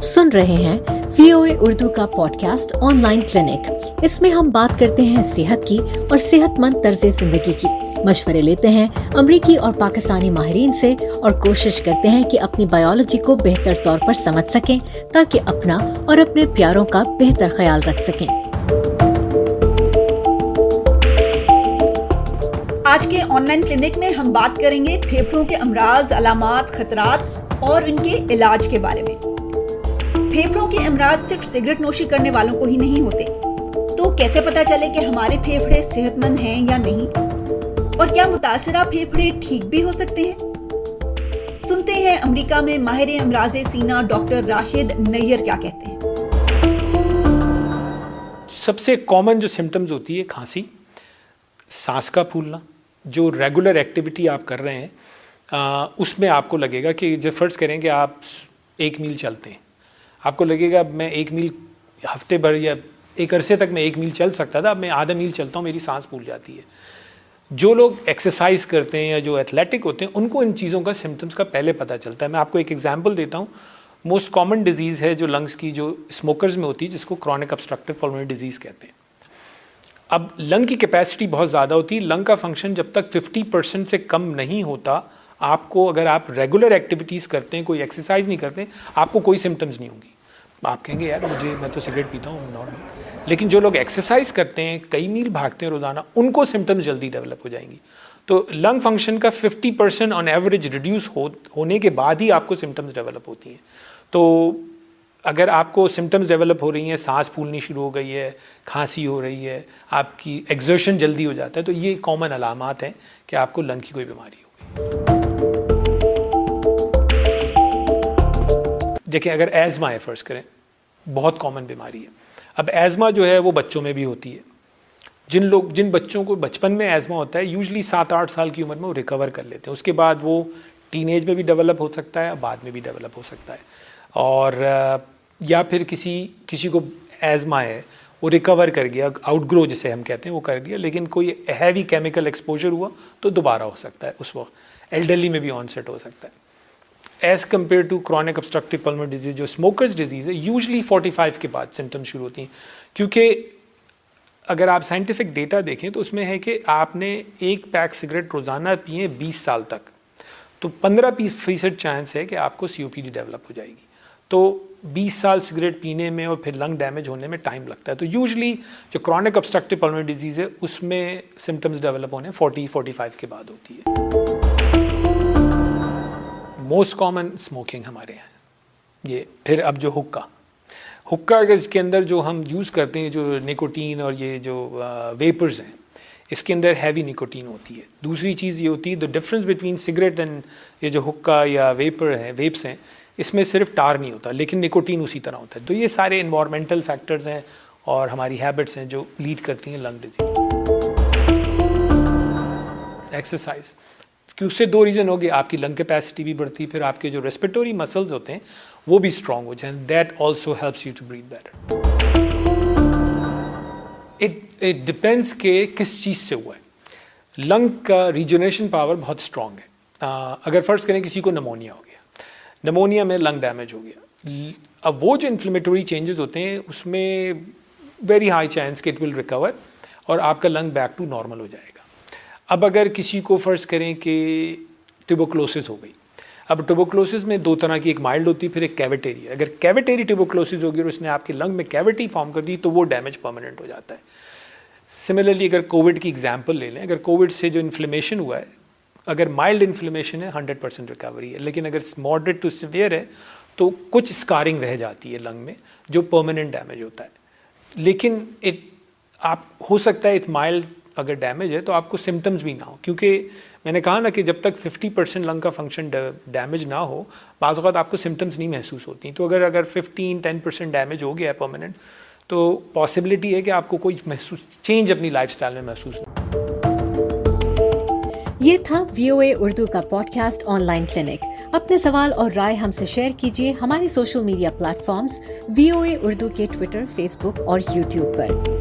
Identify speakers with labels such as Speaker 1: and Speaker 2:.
Speaker 1: آپ سن رہے ہیں وی او اے اردو کا podcast online clinic اس میں ہم بات کرتے ہیں صحت کی اور صحت مند طرز زندگی کی۔ مشورے لیتے ہیں امریکی اور پاکستانی ماہرین سے اور کوشش کرتے ہیں کہ اپنی بایولوجی کو بہتر طور پر سمجھ سکیں تاکہ اپنا اور اپنے پیاروں کا بہتر خیال رکھ سکیں۔
Speaker 2: آج کے آن لائن کلینک میں ہم بات کریں گے پھیپھڑوں کے امراض، علامات، خطرات اور ان کے علاج کے بارے میں۔ پھیپھڑوں کے امراض صرف سگریٹ نوشی کرنے والوں کو ہی نہیں ہوتے۔ تو کیسے پتا چلے کہ ہمارے پھیپھڑے صحت مند ہیں یا نہیں؟ اور کیا متاثرہ پھیپھڑے ٹھیک بھی ہو سکتے ہیں؟ سنتے ہیں امریکہ میں ماہر امراض سینہ ڈاکٹر راشد نیئر کیا کہتے ہیں۔
Speaker 3: سب سے کامن جو سمٹمز ہوتی ہے کھانسی، سانس کا پھولنا، جو ریگولر ایکٹیویٹی آپ کر رہے ہیں اس میں آپ کو لگے گا کہ جب فرض کریں کہ آپ ایک میل چلتے ہیں۔ آپ کو لگے گا میں ایک میل ہفتے بھر یا ایک عرصے تک میں ایک میل چل سکتا تھا، اب میں آدھا میل چلتا ہوں، میری سانس پھول جاتی ہے۔ جو لوگ ایکسرسائز کرتے ہیں یا جو ایتھلیٹک ہوتے ہیں، ان کو ان چیزوں کا سمٹمس کا پہلے پتہ چلتا ہے۔ میں آپ کو ایک ایگزامپل دیتا ہوں۔ موسٹ کامن ڈیزیز ہے جو لنگس کی، جو اسموکرز میں ہوتی ہے، جس کو کرونک ابسٹرکٹیو پلمونری ڈیزیز کہتے ہیں۔ اب لنگ کی کیپیسٹی بہت زیادہ ہوتی ہے۔ لنگ کا فنکشن جب تک ففٹی پرسینٹ سے کم نہیں ہوتا آپ کو اگر آپ ریگولر ایکٹیویٹیز کرتے ہیں، کوئی ایکسرسائز نہیں کرتے، آپ کو کوئی سمٹمز نہیں ہوں گی آپ کہیں گے، یار مجھے، میں تو سگریٹ پیتا ہوں نارمل لیکن جو لوگ ایکسرسائز کرتے ہیں، کئی میل بھاگتے ہیں روزانہ، ان کو سمٹمز جلدی ڈیولپ ہو جائیں گی۔ تو لنگ فنکشن کا fifty percent on average reduce ہونے کے بعد ہی آپ کو سمٹمز ڈیولپ ہوتی ہیں۔ تو اگر آپ کو سمٹمز ڈیولپ ہو رہی ہیں، سانس پھولنی شروع ہو گئی ہے، کھانسی ہو رہی ہے، آپ کی ایگزرشن جلدی ہو جاتا ہے، تو یہ کامن علامات ہیں کہ آپ کو لنگ کی کوئی بیماری ہو گئی دیکھیں، اگر ایزما ہے، فرض کریں، بہت کامن بیماری ہے۔ اب ایزما جو ہے، وہ بچوں میں بھی ہوتی ہے۔ جن لوگ، جن بچوں کو بچپن میں ایزما ہوتا ہے یوزلی سات آٹھ سال کی عمر میں وہ ریکور کر لیتے ہیں۔ اس کے بعد وہ ٹین ایج میں بھی ڈیولپ ہو سکتا ہے، بعد میں بھی ڈیولپ ہو سکتا ہے۔ اور یا پھر کسی کسی کو ایزما ہے وہ ریکور کر گیا آؤٹ گرو جسے ہم کہتے ہیں، وہ کر گیا، لیکن کوئی ہیوی کیمیکل ایکسپوجر ہوا تو دوبارہ ہو سکتا ہے، اس وقت ایلڈرلی میں بھی آن سیٹ ہو سکتا ہے۔ As compare to chronic obstructive pulmonary disease جو اسموکرز ڈیزیز ہے یوزلی فورٹی فائیو کے بعد سمٹم شروع ہوتی ہیں۔ کیونکہ اگر آپ سائنٹیفک ڈیٹا دیکھیں تو اس میں ہے کہ آپ نے ایک پیک سگریٹ روزانہ پیے بیس سال تک۔ تو پندرہ پیس فیصد چانس ہے کہ آپ کو سی او پی ڈی ڈیولپ ہو جائے گی۔ تو بیس سال سگریٹ پینے میں اور پھر لنگ ڈیمیج ہونے میں ٹائم لگتا ہے۔ تو یوزلی جو کرونک ابسٹرکٹیو پلمر ڈیزیز ہے، اس میں سمٹمس ڈیولپ ہونے فورٹی فورٹی فائیو کے بعد ہوتی ہے۔ موسٹ کامن اسموکنگ ہمارے یہاں یہ پھر اب جو حکا حکا اس کے اندر جو ہم یوز کرتے ہیں، جو نیکوٹین اور یہ جو ویپرز ہیں، اس کے اندر ہیوی نیکوٹین ہوتی ہے۔ دوسری چیز یہ ہوتی ہے the difference between cigarette and یہ جو حکا یا ویپر ہیں ویپس ہیں اس میں صرف ٹار نہیں ہوتا، لیکن نکوٹین اسی طرح ہوتا ہے۔ تو یہ سارے انوائرمنٹل فیکٹرز ہیں اور ہماری ہیبٹس ہیں جو لیڈ کرتی ہیں لنگ ڈیزیز ایکسرسائز کہ اس سے دو ریزن ہوگی آپ کی لنگ کیپیسٹی بھی بڑھتی، پھر آپ کے جو ریسپیٹوری مسلز ہوتے ہیں، وہ بھی اسٹرانگ ہو جائیں۔ That also helps you to breathe better it depends کہ کس چیز سے ہوا ہے۔ لنگ کا ریجنریشن پاور بہت اسٹرانگ ہے۔ اگر فرض کریں کسی کو نمونیا ہو گیا۔ نمونیا میں لنگ ڈیمیج ہو گیا۔ اب وہ جو انفلیمیٹوری چینجز ہوتے ہیں، اس میں ویری ہائی چانس کہ اٹ ول ریکور اور آپ کا لنگ بیک ٹو نارمل ہو جائے گا۔ اب اگر کسی کو فرض کریں کہ ٹیوبوکلوسس ہو گئی، اب ٹیوبوکلوسس میں دو طرح کی، ایک مائلڈ ہوتی ہے پھر ایک کیویٹیری اگر کیویٹیری ٹیوبوکلوسس ہوگی اور اس نے آپ کے لنگ میں کیویٹی فارم کر دی، تو وہ ڈیمیج پرماننٹ ہو جاتا ہے۔ سملرلی اگر کووڈ کی ایگزامپل لے لیں، اگر کووڈ سے جو انفلیمیشن ہوا ہے اگر مائلڈ انفلیمیشن ہے ہنڈریڈ پرسینٹ ریکوری ہے۔ لیکن اگر ماڈریٹ ٹو سویئر ہے، تو کچھ اسکارنگ رہ جاتی ہے لنگ میں، جو پرماننٹ ڈیمیج ہوتا ہے۔ لیکن اٹ آپ، ہو سکتا ہے ات مائلڈ اگر ڈیمیج ہے، تو آپ کو سمٹمز بھی نہ ہو کیونکہ میں نے کہا نا کہ جب تک ففٹی پرسینٹ لنگ کا فنکشن ڈیمیج نہ ہو، بعض اوقات آپ کو سمٹمز نہیں محسوس ہوتی۔ تو اگر اگر ففٹین ٹین پرسینٹ ڈیمیج ہو گیا ہے پرماننٹ تو پاسبلٹی ہے کہ آپ کو کوئی محسوس چینج اپنی لائف اسٹائل میں محسوس ہو۔
Speaker 1: یہ تھا وی او اے اردو کا podcast online clinic. اپنے سوال اور رائے ہم سے شیئر کیجیے ہمارے social media platforms V O A Urdu کے ٹویٹر، فیس بک اور یوٹیوب پر۔